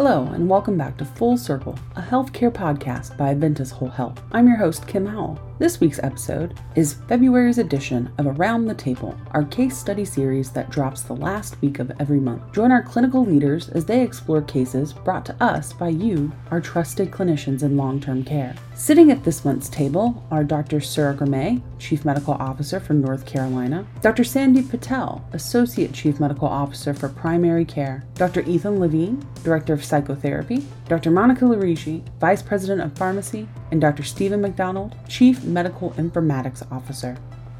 Hello, and welcome back to Full Circle, a healthcare podcast by Eventus Whole Health. I'm your host, Kim Howell. This week's episode is February's edition of Around the Table, our case study series that drops the last week of every month. Join our clinical leaders as they explore cases brought to us by you, our trusted clinicians in long term care. Sitting at this month's table are Dr. Surah Grumet, Chief Medical Officer for North Carolina, Dr. Sandy Patel, Associate Chief Medical Officer for Primary Care, Dr. Ethan Levine, Director of Psychotherapy, Dr. Monica Leriger, Vice President of Pharmacy, and Dr. Steven McDonald, Chief Medical Informatics Officer.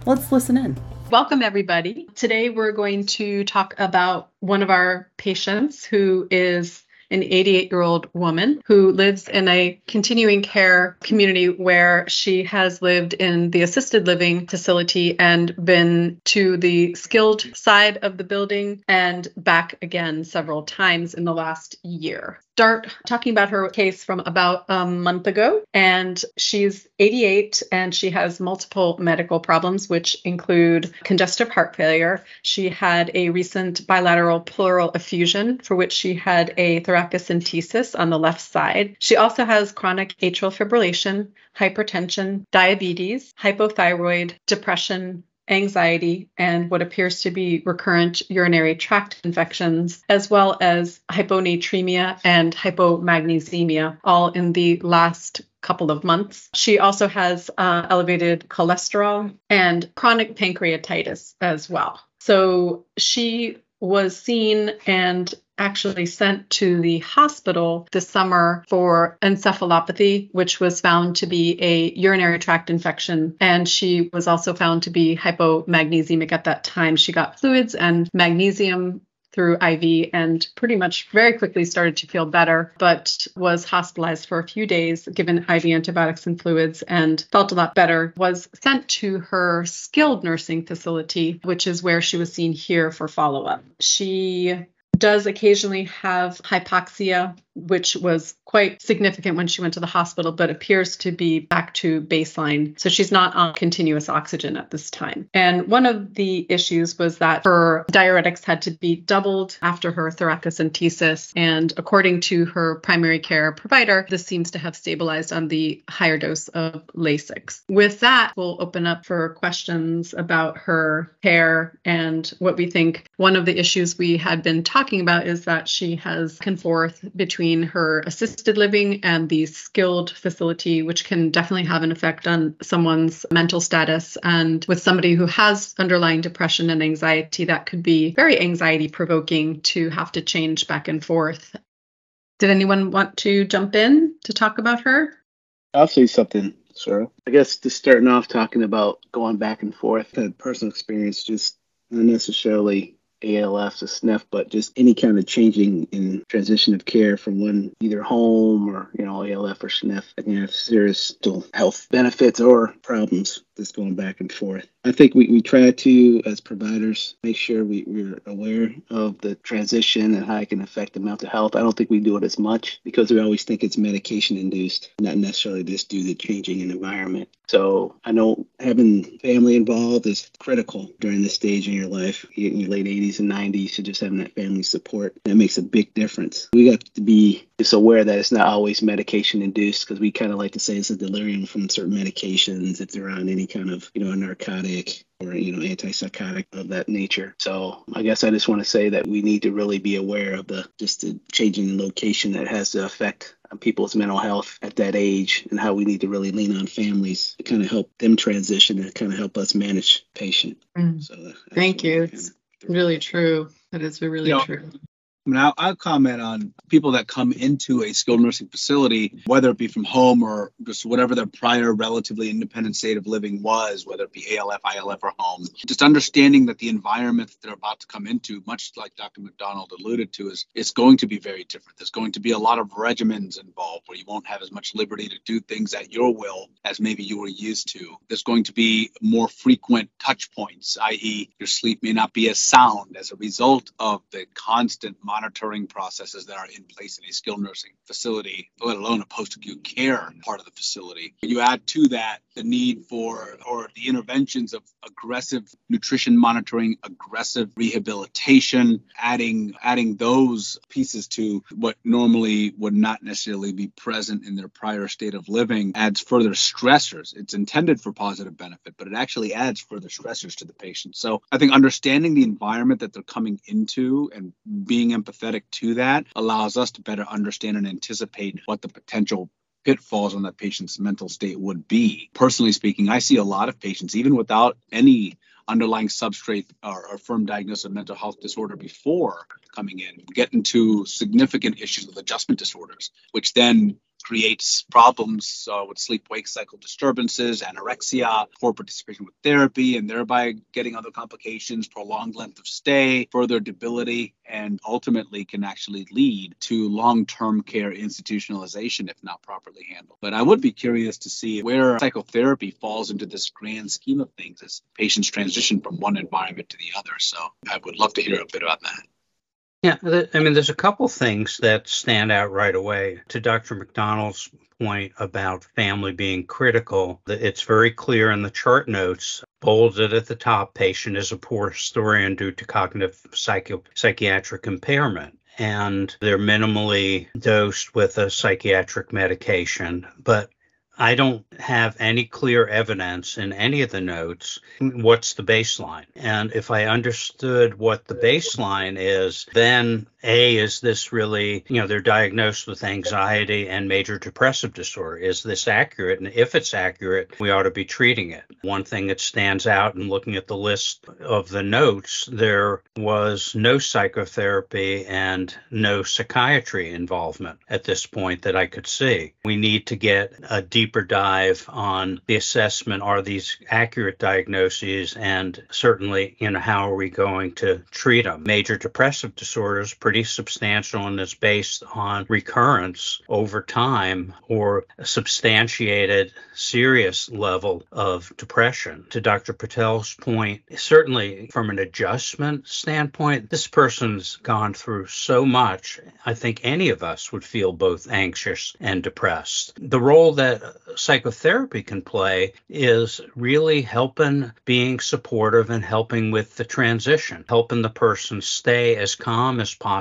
Let's listen in. Welcome, everybody. Today we're going to talk about one of our patients who is an 88 year old woman who lives in a continuing care community where she has lived in the assisted living facility and been to the skilled side of the building and back again several times in the last year start talking about her case from about a month ago. And she's 88 and she has multiple medical problems, which include congestive heart failure. She had a recent bilateral pleural effusion for which she had a thoracentesis on the left side. She also has chronic atrial fibrillation, hypertension, diabetes, hypothyroid, depression, anxiety, and what appears to be recurrent urinary tract infections, as well as hyponatremia and hypomagnesemia, all in the last couple of months. She also has uh, elevated cholesterol and chronic pancreatitis as well. So she was seen and actually sent to the hospital this summer for encephalopathy, which was found to be a urinary tract infection. And she was also found to be hypomagnesemic at that time. She got fluids and magnesium through IV and pretty much very quickly started to feel better, but was hospitalized for a few days, given IV antibiotics and fluids, and felt a lot better. Was sent to her skilled nursing facility, which is where she was seen here for follow up. She does occasionally have hypoxia, which was quite significant when she went to the hospital, but appears to be back to baseline. So she's not on continuous oxygen at this time. And one of the issues was that her diuretics had to be doubled after her thoracentesis. And according to her primary care provider, this seems to have stabilized on the higher dose of Lasix. With that, we'll open up for questions about her care and what we think. One of the issues we had been talking about is that she has and forth between her assisted living and the skilled facility, which can definitely have an effect on someone's mental status. And with somebody who has underlying depression and anxiety, that could be very anxiety provoking to have to change back and forth. Did anyone want to jump in to talk about her? I'll say something, Surah. I guess just starting off talking about going back and forth, had personal experience, just not necessarily ALF to SNF, but just any kind of changing in transition of care from one either home or you know ALF or SNF, can have serious still health benefits or problems that's going back and forth. I think we, we try to, as providers, make sure we, we're aware of the transition and how it can affect the mental health. I don't think we do it as much because we always think it's medication induced, not necessarily just due to changing an environment. So I know having family involved is critical during this stage in your life, in your late 80s and 90s, so just having that family support, that makes a big difference. We got to be just aware that it's not always medication induced because we kind of like to say it's a delirium from certain medications. if they're on any kind of, you know, a narcotic or, you know, antipsychotic of that nature. So I guess I just want to say that we need to really be aware of the just the changing location that has to affect people's mental health at that age and how we need to really lean on families to kind of help them transition and kind of help us manage patient. Mm. So thank you. It's really true. That is really you know, true. I mean, I'll, comment on people that come into a skilled nursing facility, whether it be from home or just whatever their prior relatively independent state of living was, whether it be ALF, ILF, or home. Just understanding that the environment that they're about to come into, much like Dr. McDonald alluded to, is is going to be very different. There's going to be a lot of regimens involved where you won't have as much liberty to do things at your will as maybe you were used to. There's going to be more frequent touch points, i.e., your sleep may not be as sound as a result of the constant monitoring processes that are in place in a skilled nursing facility, let alone a post acute care part of the facility. You add to that the need for or the interventions of aggressive nutrition monitoring, aggressive rehabilitation, adding adding those pieces to what normally would not necessarily be present in their prior state of living adds further stressors. It's intended for positive benefit, but it actually adds further stressors to the patient. So I think understanding the environment that they're coming into and being empathetic to that allows us to better understand and anticipate what the potential pitfalls on that patient's mental state would be. Personally speaking, I see a lot of patients, even without any underlying substrate or, or firm diagnosis of mental health disorder before coming in, get into significant issues with adjustment disorders, which then creates problems uh, with sleep wake cycle disturbances, anorexia, poor participation with therapy, and thereby getting other complications, prolonged length of stay, further debility, and ultimately can actually lead to long term care institutionalization if not properly handled. But I would be curious to see where psychotherapy falls into this grand scheme of things as patients transition from one environment to the other. So I would love to hear a bit about that. Yeah, I mean, there's a couple things that stand out right away. To Dr. McDonald's point about family being critical, it's very clear in the chart notes, bolded at the top, patient is a poor historian due to cognitive psychiatric impairment. And they're minimally dosed with a psychiatric medication. But I don't have any clear evidence in any of the notes what's the baseline. And if I understood what the baseline is, then A, is this really, you know, they're diagnosed with anxiety and major depressive disorder. Is this accurate? And if it's accurate, we ought to be treating it. One thing that stands out in looking at the list of the notes, there was no psychotherapy and no psychiatry involvement at this point that I could see. We need to get a deeper dive on the assessment are these accurate diagnoses and certainly you know how are we going to treat them major depressive disorder is pretty substantial and is based on recurrence over time or a substantiated serious level of depression. To dr patel's point certainly from an adjustment standpoint this person's gone through so much i think any of us would feel both anxious and depressed. The role that psychotherapy can play is really helping being supportive and helping with the transition, helping the person stay as calm as possible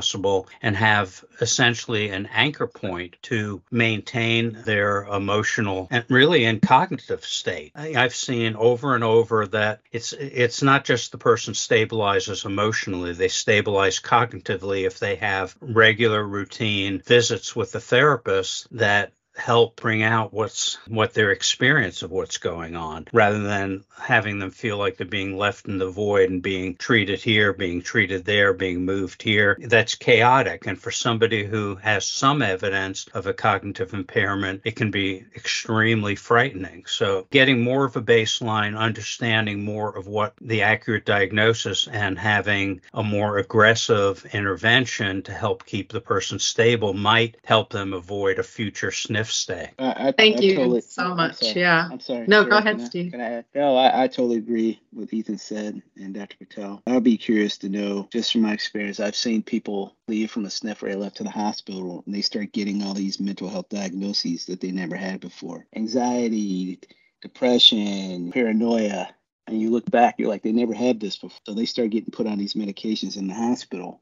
and have essentially an anchor point to maintain their emotional and really in cognitive state. I've seen over and over that it's it's not just the person stabilizes emotionally, they stabilize cognitively if they have regular routine visits with the therapist that help bring out what's what their experience of what's going on rather than having them feel like they're being left in the void and being treated here being treated there being moved here. That's chaotic and for somebody who has some evidence of a cognitive impairment it can be extremely frightening. So getting more of a baseline understanding more of what the accurate diagnosis and having a more aggressive intervention to help keep the person stable might help them avoid a future sniff stay. I, I, Thank I you totally, so I'm much. Yeah. I'm sorry. No, Sarah, go ahead, can I- Steve. Can I, no, I, I totally agree with Ethan said and Dr. Patel. I'd be curious to know, just from my experience, I've seen people leave from the SNF or left to the hospital and they start getting all these mental health diagnoses that they never had before. Anxiety, depression, paranoia. And you look back, you're like, they never had this before. So they start getting put on these medications in the hospital.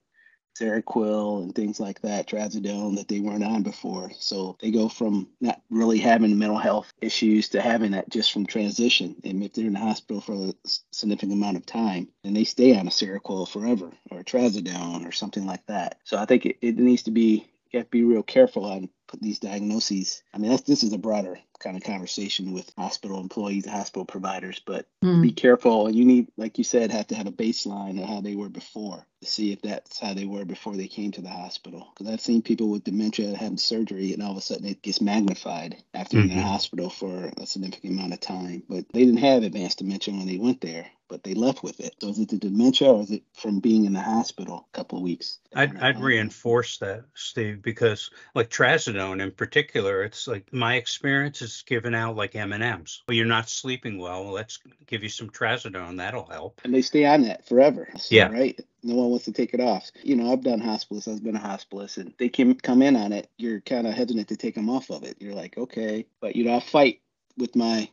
Seroquel and things like that, trazodone that they weren't on before. So they go from not really having mental health issues to having that just from transition. And if they're in the hospital for a significant amount of time, then they stay on a Seroquel forever or a trazodone or something like that. So I think it, it needs to be you have to be real careful on put these diagnoses. I mean, that's this is a broader kind of conversation with hospital employees, hospital providers, but Mm. be careful. And you need, like you said, have to have a baseline of how they were before to see if that's how they were before they came to the hospital. Because I've seen people with dementia having surgery, and all of a sudden it gets magnified after being in the Mhm. hospital for a significant amount of time. But they didn't have advanced dementia when they went there, but they left with it. So is it the dementia, or is it from being in the hospital a couple of weeks? I'd, I'd reinforce that, Steve, because like trazodone in particular, it's like my experience is given out like M and M's. Well, you're not sleeping well. Let's give you some trazodone. That'll help. and they stay on that forever. Yeah. Right. No one wants to take it off. You know, I've done hospice. I've been a hospice, and they can come in on it. You're kind of hesitant to take them off of it. You're like, okay, but you know, I fight with my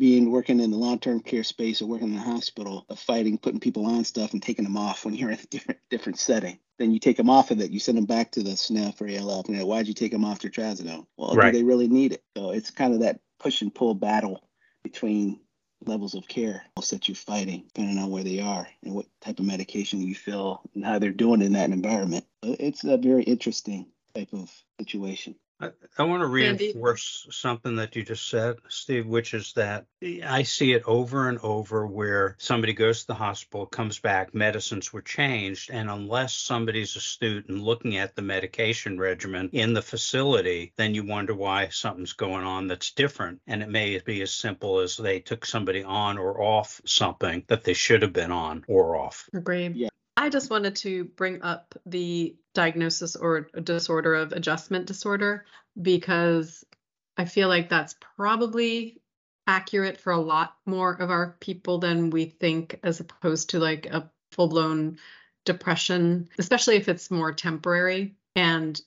being working in the long-term care space or working in the hospital of fighting putting people on stuff and taking them off when you're in a different different setting. Then you take them off of it you send them back to the SNF or ALF and why'd you take them off their trazodone well right. do they really need it. So it's kind of that push and pull battle between levels of care that you're fighting depending on where they are and what type of medication you feel and how they're doing in that environment. It's a very interesting type of situation I, I want to reinforce Andy. something that you just said, Steve, which is that I see it over and over where somebody goes to the hospital, comes back, medicines were changed, and unless somebody's astute and looking at the medication regimen in the facility, then you wonder why something's going on that's different. And it may be as simple as they took somebody on or off something that they should have been on or off. Agreed. Yeah. I just wanted to bring up the diagnosis or disorder of adjustment disorder because I feel like that's probably accurate for a lot more of our people than we think, as opposed to like a full blown depression, especially if it's more temporary and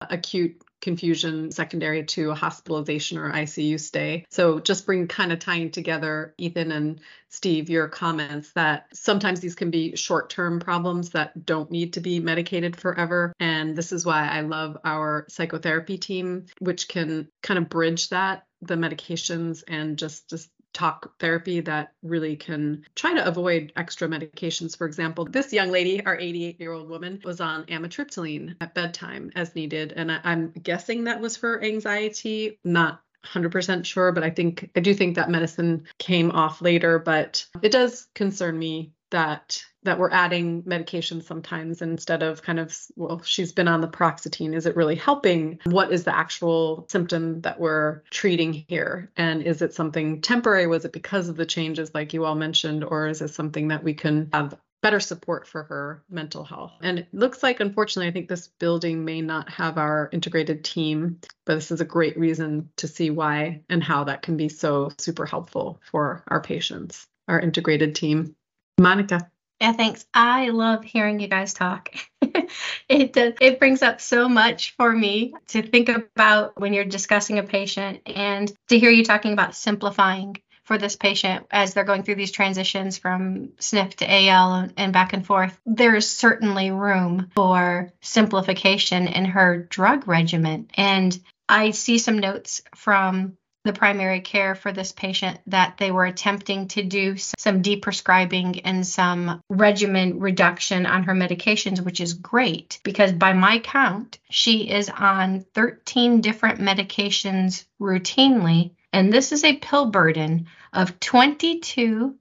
acute confusion secondary to a hospitalization or ICU stay. So just bring kind of tying together Ethan and Steve your comments that sometimes these can be short-term problems that don't need to be medicated forever and this is why I love our psychotherapy team which can kind of bridge that the medications and just just talk therapy that really can try to avoid extra medications. For example, this young lady, our 88 year old woman, was on amitriptyline at bedtime as needed. And I, I'm guessing that was for anxiety, not 100% sure, but I think I do think that medicine came off later. But it does concern me that that we're adding medication sometimes instead of kind of well she's been on the paroxetine is it really helping what is the actual symptom that we're treating here and is it something temporary was it because of the changes like you all mentioned or is it something that we can have better support for her mental health. And it looks like, unfortunately, I think this building may not have our integrated team, but this is a great reason to see why and how that can be so super helpful for our patients, our integrated team. Monica. Yeah, thanks. I love hearing you guys talk. it does, it brings up so much for me to think about when you're discussing a patient and to hear you talking about simplifying for this patient as they're going through these transitions from SNF to AL and back and forth. There is certainly room for simplification in her drug regimen. And I see some notes from the primary care for this patient that they were attempting to do some deprescribing and some regimen reduction on her medications, which is great because by my count, she is on 13 different medications routinely. And this is a pill burden of 22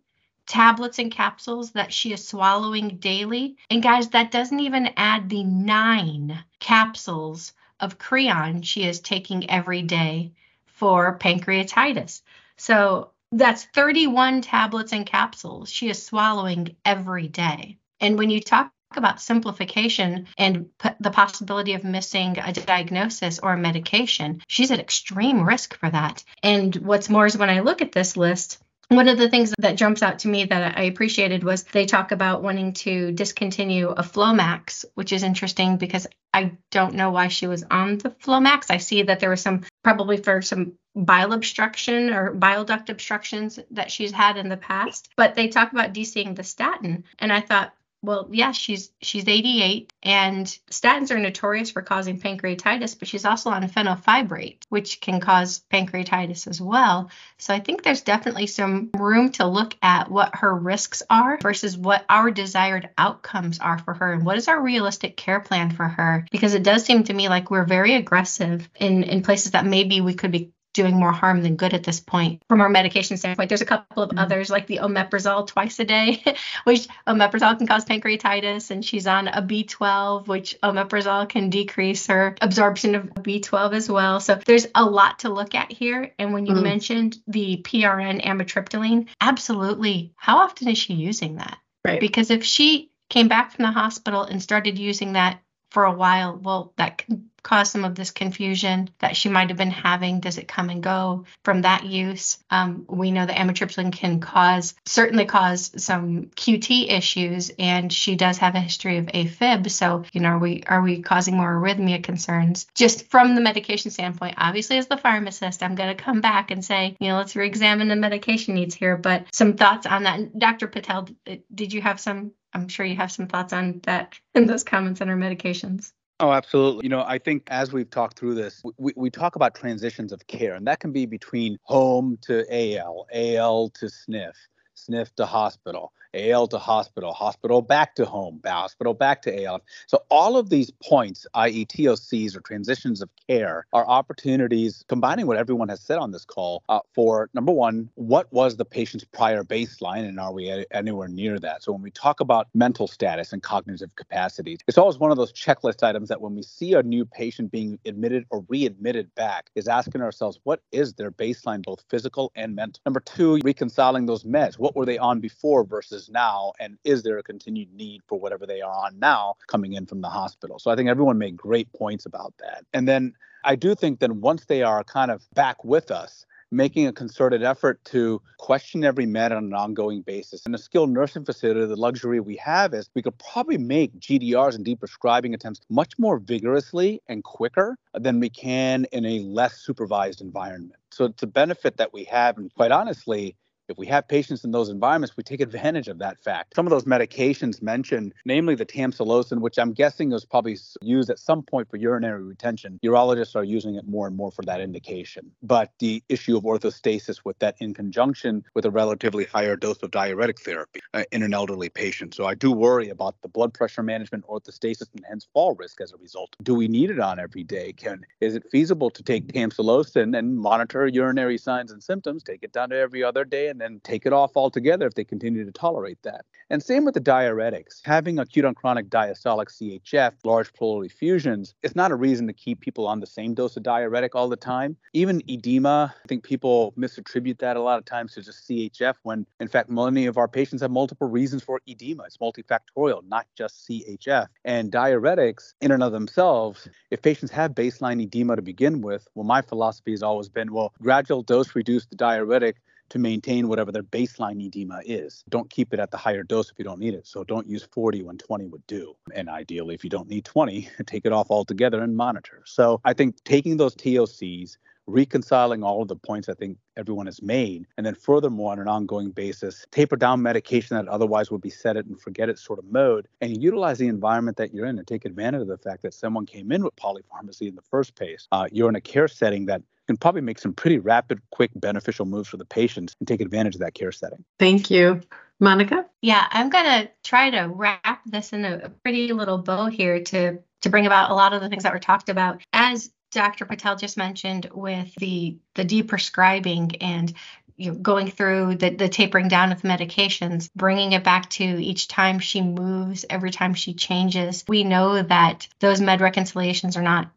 tablets and capsules that she is swallowing daily. And guys, that doesn't even add the nine capsules of Creon she is taking every day for pancreatitis. So that's 31 tablets and capsules she is swallowing every day. And when you talk about simplification and the possibility of missing a diagnosis or a medication, she's at extreme risk for that. And what's more is when I look at this list, one of the things that jumps out to me that I appreciated was they talk about wanting to discontinue a Flomax, which is interesting because I don't know why she was on the Flomax. I see that there was some probably for some bile obstruction or bile duct obstructions that she's had in the past, but they talk about DCing the statin. And I thought, well, yeah, she's she's 88, and statins are notorious for causing pancreatitis, but she's also on fenofibrate, which can cause pancreatitis as well. So I think there's definitely some room to look at what her risks are versus what our desired outcomes are for her, and what is our realistic care plan for her. Because it does seem to me like we're very aggressive in in places that maybe we could be doing more harm than good at this point from our medication standpoint. There's a couple of mm-hmm. others like the omeprazole twice a day, which omeprazole can cause pancreatitis, and she's on a B12, which omeprazole can decrease her absorption of B12 as well. So there's a lot to look at here. And when you mm-hmm. mentioned the PRN amitriptyline, absolutely. How often is she using that? Right. Because if she came back from the hospital and started using that for a while, well, that can cause some of this confusion that she might have been having? Does it come and go from that use? Um, we know that amitriptyline can cause, certainly cause some QT issues, and she does have a history of AFib. So, you know, are we are we causing more arrhythmia concerns? Just from the medication standpoint, obviously, as the pharmacist, I'm going to come back and say, you know, let's re-examine the medication needs here. But some thoughts on that, Dr. Patel. Did you have some? I'm sure you have some thoughts on that in those comments on our medications. Oh, absolutely. You know, I think as we've talked through this, we, we talk about transitions of care, and that can be between home to AL, AL to SNF, SNF to hospital. AL to hospital, hospital back to home, hospital back to AL. So all of these points, i.e. TOCs or transitions of care, are opportunities combining what everyone has said on this call uh, for number one, what was the patient's prior baseline and are we anywhere near that? So when we talk about mental status and cognitive capacities, it's always one of those checklist items that when we see a new patient being admitted or readmitted back is asking ourselves, what is their baseline, both physical and mental? Number two, reconciling those meds. What were they on before versus is now and is there a continued need for whatever they are on now coming in from the hospital so i think everyone made great points about that and then i do think that once they are kind of back with us making a concerted effort to question every med on an ongoing basis. In a skilled nursing facility, the luxury we have is we could probably make GDRs and deprescribing attempts much more vigorously and quicker than we can in a less supervised environment. So it's a benefit that we have. And quite honestly, if we have patients in those environments, we take advantage of that fact. Some of those medications mentioned, namely the tamsulosin, which I'm guessing was probably used at some point for urinary retention, urologists are using it more and more for that indication. But the issue of orthostasis with that in conjunction with a relatively higher dose of diuretic therapy uh, in an elderly patient. So I do worry about the blood pressure management, orthostasis, and hence fall risk as a result. Do we need it on every day? Can is it feasible to take tamsulosin and monitor urinary signs and symptoms, take it down to every other day, and then take it off altogether if they continue to tolerate that. And same with the diuretics. Having acute on chronic diastolic CHF, large pleural effusions, it's not a reason to keep people on the same dose of diuretic all the time. Even edema, I think people misattribute that a lot of times to just CHF when in fact many of our patients have multiple reasons for edema. It's multifactorial, not just CHF. And diuretics in and of themselves, if patients have baseline edema to begin with, well my philosophy has always been well gradual dose reduce the diuretic to maintain whatever their baseline edema is. Don't keep it at the higher dose if you don't need it. So don't use 40 when 20 would do. And ideally, if you don't need 20, take it off altogether and monitor. So I think taking those TOCs, reconciling all of the points I think everyone has made, and then furthermore on an ongoing basis, taper down medication that otherwise would be set it and forget it sort of mode, and utilize the environment that you're in and take advantage of the fact that someone came in with polypharmacy in the first place. Uh, you're in a care setting that can probably make some pretty rapid, quick, beneficial moves for the patients and take advantage of that care setting. Thank you. Monica? Yeah, I'm going to try to wrap this in a pretty little bow here to to bring about a lot of the things that were talked about. As Dr. Patel just mentioned with the the deprescribing and you know, going through the, the tapering down of medications, bringing it back to each time she moves, every time she changes. We know that those med reconciliations are not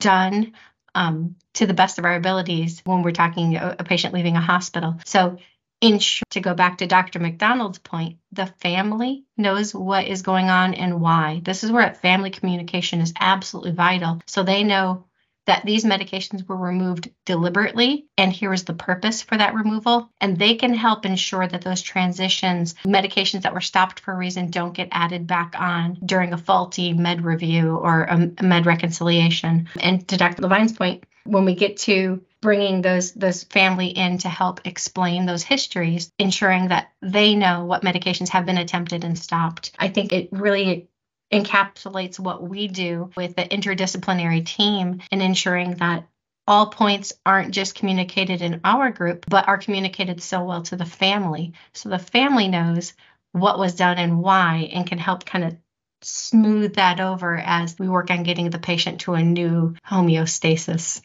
done um, to the best of our abilities when we're talking a, a patient leaving a hospital. So, in to go back to Dr. McDonald's point, the family knows what is going on and why. This is where family communication is absolutely vital. So they know that these medications were removed deliberately and here is the purpose for that removal. And they can help ensure that those transitions medications that were stopped for a reason don't get added back on during a faulty med review or a, med reconciliation. And to dr levine's point when we get to bringing those those family in to help explain those histories ensuring that they know what medications have been attempted and stopped i think it really encapsulates what we do with the interdisciplinary team in ensuring that all points aren't just communicated in our group, but are communicated so well to the family. So the family knows what was done and why and can help kind of smooth that over as we work on getting the patient to a new homeostasis.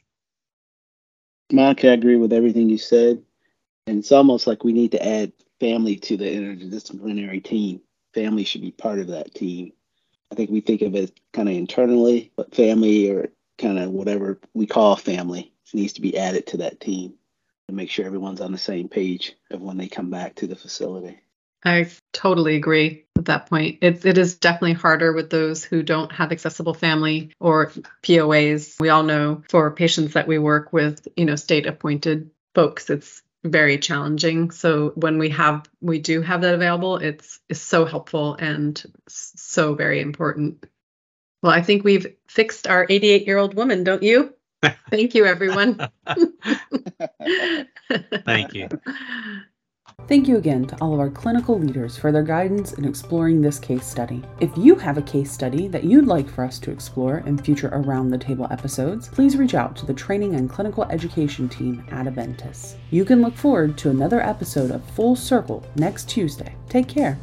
Monica, I agree with everything you said. And it's almost like we need to add family to the interdisciplinary team. Family should be part of that team. I think we think of it kind of internally, but family or kind of whatever we call family needs to be added to that team to make sure everyone's on the same page of when they come back to the facility. I totally agree at that point. It, it is definitely harder with those who don't have accessible family or POAs. We all know for patients that we work with, you know, state appointed folks, it's very challenging. So when we have we do have that available, it's it's so helpful and so very important. Well, I think we've fixed our 88 year old woman, don't you? Thank you, everyone. Thank you. Thank you again to all of our clinical leaders for their guidance in exploring this case study. If you have a case study that you'd like for us to explore in future Around the Table episodes, please reach out to the training and clinical education team at Eventus. You can look forward to another episode of Full Circle next Tuesday. Take care.